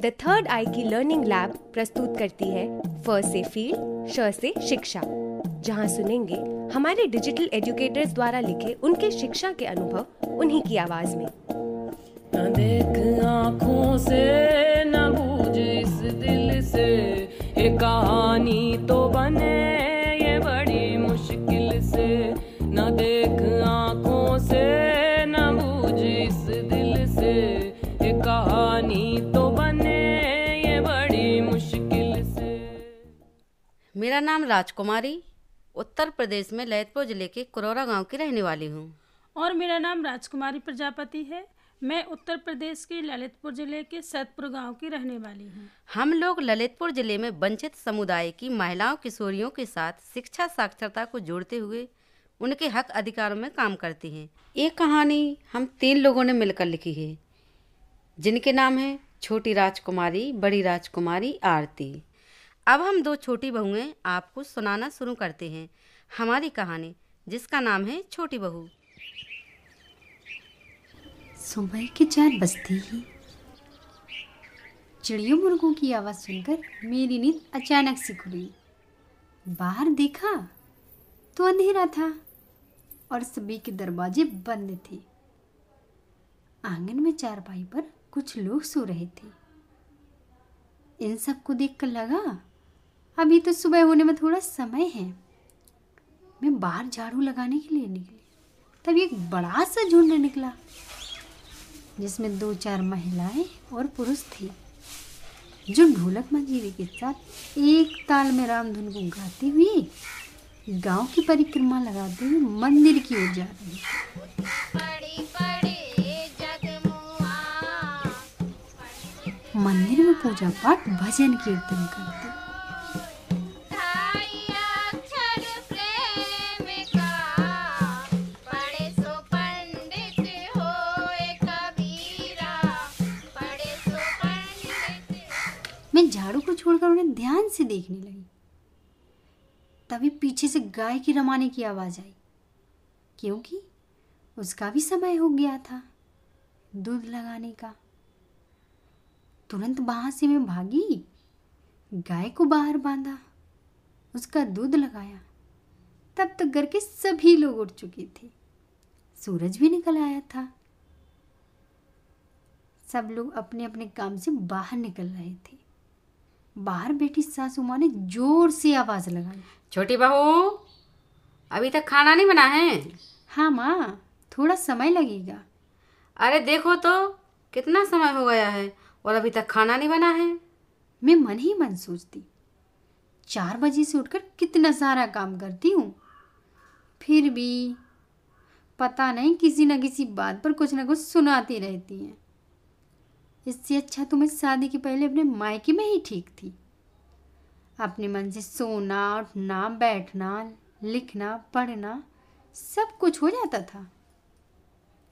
The third आई की learning lab प्रस्तुत करती है फ से फ़ील्ड श से शिक्षा। जहाँ सुनेंगे हमारे डिजिटल एजुकेटर्स द्वारा लिखे उनके शिक्षा के अनुभव उन्हीं की आवाज़ में। देख आँखों से मेरा नाम राजकुमारी उत्तर प्रदेश में ललितपुर ज़िले के कुरौरा गाँव की रहने वाली हूँ। और मेरा नाम राजकुमारी प्रजापति है। मैं उत्तर प्रदेश के ललितपुर ज़िले के सतपुर गाँव की रहने वाली हूँ। हम लोग ललितपुर ज़िले में वंचित समुदाय की महिलाओं किशोरियों के साथ शिक्षा साक्षरता को जोड़ते हुए उनके हक अधिकारों में काम करती हैं। ये कहानी हम तीन लोगों ने मिलकर लिखी है जिनके नाम हैं छोटी राजकुमारी बड़ी राजकुमारी आरती। अब हम दो छोटी बहुएँ आपको सुनाना शुरू करते हैं। हमारी कहानी, जिसका नाम है छोटी बहू। सुबह के चार बजते ही। चिड़ियों मुर्गों की आवाज़ सुनकर मेरी नींद अचानक से खुली। बाहर देखा तो अंधेरा था और सभी के दरवाजे बंद थे। आँगन में चारपाई पर कुछ लोग सो रहे थे। इन सबको देखकर लगा अभी तो सुबह होने में थोड़ा समय है। मैं बाहर झाड़ू लगाने के लिए निकली। तब एक बड़ा सा झुंड निकला, जिसमें दो चार महिलाएँ और पुरुष थे, जो ढोलक मंजीरे के साथ एक ताल में रामधुन को गाते हुए गाँव की परिक्रमा लगाते हुए मंदिर की ओर जा रहे मंदिर में पूजा पाठ, भजन कीर्तन करते मैं झाड़ू को छोड़कर उन्हें ध्यान से देखने लगी। तभी पीछे से गाय की रमाने की आवाज़ आई। क्योंकि उसका भी समय हो गया था दूध लगाने का। तुरंत वहाँ से मैं भागी। गाय को बाहर बांधा, उसका दूध लगाया। तब तक घर के सभी लोग उठ चुके थे। सूरज भी निकल आया था। सब लोग अपने अपने काम से बाहर निकल रहे थे। बाहर बैठी सासू माँ ने ज़ोर से आवाज़ लगाई। छोटी बहू अभी तक खाना नहीं बना है? हाँ माँ थोड़ा समय लगेगा। अरे देखो तो कितना समय हो गया है और अभी तक खाना नहीं बना है। मैं मन ही मन सोचती चार बजे से उठकर कितना सारा काम करती हूँ। फिर भी पता नहीं किसी न किसी बात पर कुछ ना कुछ सुनाती रहती हैं। इससे अच्छा तो मैं शादी के पहले अपने मायके में ही ठीक थी। अपने मन से सोना, उठना, बैठना, लिखना, पढ़ना, सब कुछ हो जाता था।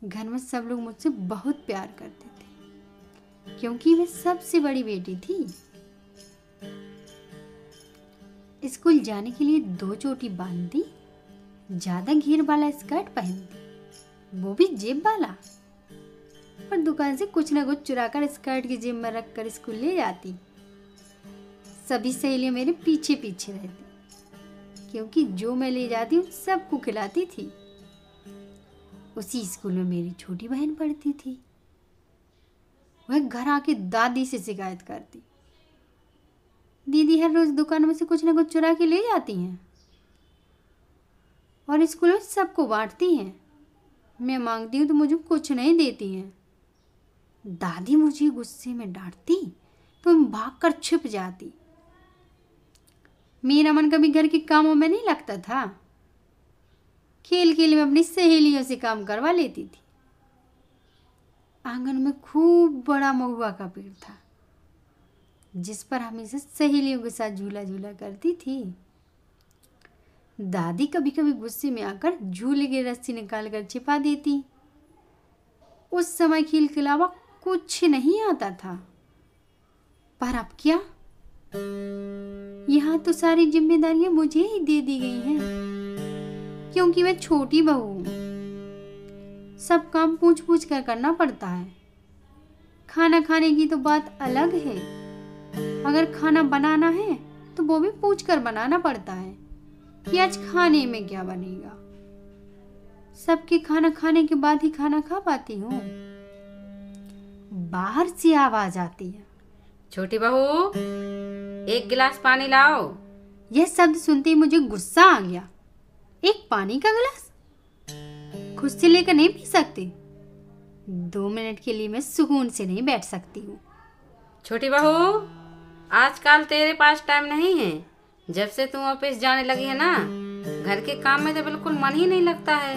घर में सब लोग मुझसे बहुत प्यार करते थे, क्योंकि मैं सबसे बड़ी बेटी थी। स्कूल जाने के लिए दो चोटी बाँध दी ज़्यादा घेर वाला स्कर्ट पहनती, वो भी जेब वाला। और दुकान से कुछ ना कुछ चुरा कर स्कर्ट की जेब में रख कर स्कूल ले जाती। सभी सहेलियाँ मेरे पीछे पीछे रहती, क्योंकि जो मैं ले जाती हूँ सबको खिलाती थी। उसी स्कूल में मेरी छोटी बहन पढ़ती थी। वह घर आके दादी से शिकायत करती। दीदी हर रोज दुकान में से कुछ ना कुछ चुरा के ले जाती हैं। और स्कूल में सबको बांटती हैं। मैं मांगती हूँ तो मुझे कुछ नहीं देती हैं। दादी मुझे गुस्से में डांटती तो मैं भाग कर छिप जाती। मेरा मन कभी घर के कामों में नहीं लगता था। खेल खेल में अपनी सहेलियों से काम करवा लेती थी। आँगन में खूब बड़ा महुआ का पेड़ था, जिस पर हमेशा सहेलियों के साथ झूला झूला करती थी। दादी कभी कभी गुस्से में आकर झूले की रस्सी निकाल कर छिपा देती। उस समय खेल के अलावा कुछ नहीं आता था। पर अब क्या? यहाँ तो सारी जिम्मेदारियाँ मुझे ही दे दी गई हैं, क्योंकि मैं छोटी बहू हूँ। सब काम पूछ पूछ कर करना पड़ता है। खाना खाने की तो बात अलग है। अगर खाना बनाना है तो वो भी पूछ कर बनाना पड़ता है कि आज खाने में क्या बनेगा। सबके खाना खाने के बाद ही खाना खा पाती हूँ। बाहर से आवाज़ आती है। छोटी बहू एक गिलास पानी लाओ। यह शब्द सुनते ही मुझे गुस्सा आ गया। एक पानी का गिलास? खुद से लेकर नहीं पी सकती? दो मिनट के लिए मैं सुकून से नहीं बैठ सकती हूँ। छोटी बहू आजकल तेरे पास टाइम नहीं है। जब से तू ऑफ़िस जाने लगी है ना घर के काम में तो बिल्कुल मन ही नहीं लगता है।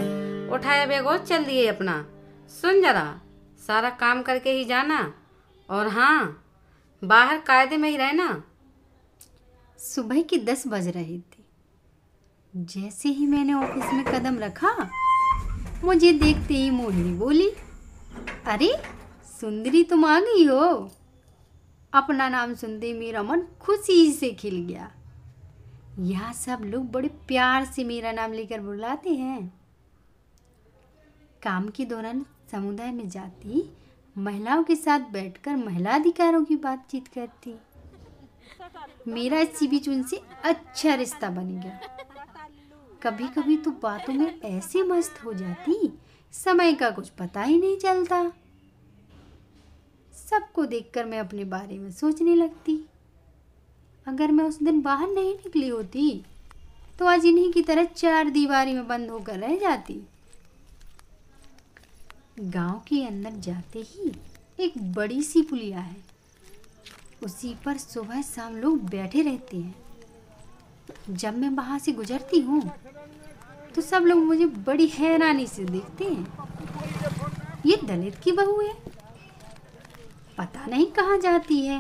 उठाया बैग चल दिए अपना। सुन जरा। सारा काम करके ही जाना। और हाँ बाहर कायदे में ही रहना। सुबह की दस बज रहे थे। जैसे ही मैंने ऑफ़िस में कदम रखा, मुझे देखते ही मोहिनी बोली, अरे, सुंदरी तुम आ गई हो? अपना नाम सुनते मेरा मन खुशी से खिल गया। यहाँ सब लोग बड़े प्यार से मेरा नाम लेकर बुलाते हैं। काम के दौरान समुदाय में जाती, महिलाओं के साथ बैठकर महिला अधिकारों की बातचीत करती। मेरा इसी बीच उनसे अच्छा रिश्ता बन गया। कभी कभी तो बातों में ऐसे मस्त हो जाती, समय का कुछ पता ही नहीं चलता। सबको देखकर मैं अपने बारे में सोचने लगती। अगर मैं उस दिन बाहर नहीं निकली होती तो आज इन्हीं की तरह चार दीवारी में बंद होकर रह जाती। गाँव के अंदर जाते ही एक बड़ी सी पुलिया है। उसी पर सुबह शाम लोग बैठे रहते हैं। जब मैं वहाँ से गुजरती हूँ तो सब लोग मुझे बड़ी हैरानी से देखते हैं। ये दलित की बहू है। पता नहीं कहाँ जाती है,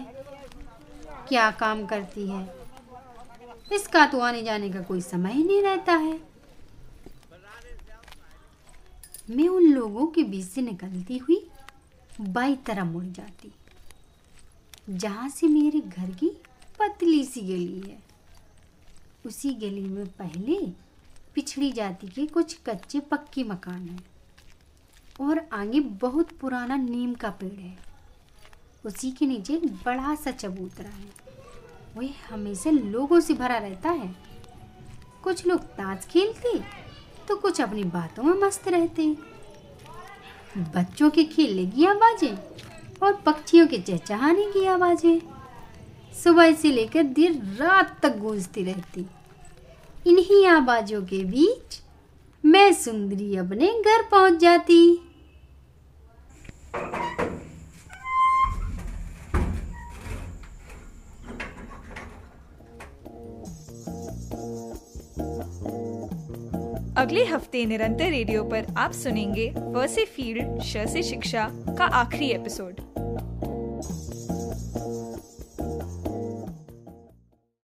क्या काम करती है। इसका तो आने जाने का कोई समय ही नहीं रहता है। मैं उन लोगों के बीच से निकलती हुई बाई तरह मुड़ जाती। जहाँ से मेरे घर की पतली सी गली है। उसी गली में पहले पिछड़ी जाति के कुछ कच्चे पक्के मकान हैं और आगे बहुत पुराना नीम का पेड़ है। उसी के नीचे एक बड़ा सा चबूतरा है। वह हमेशा लोगों से भरा रहता है। कुछ लोग ताश खेलते तो कुछ अपनी बातों में मस्त रहते बच्चों के खेलने की आवाज़ें और पक्षियों के चहचहाने की आवाज़ें। सुबह से लेकर देर रात तक गूंजती रहती। इन्हीं आवाजों के बीच मैं सुंदरी अपने घर पहुँच जाती। अगले हफ़्ते निरंतर रेडियो पर आप सुनेंगे व से फ़ील्ड शिक्षा का आखिरी एपिसोड।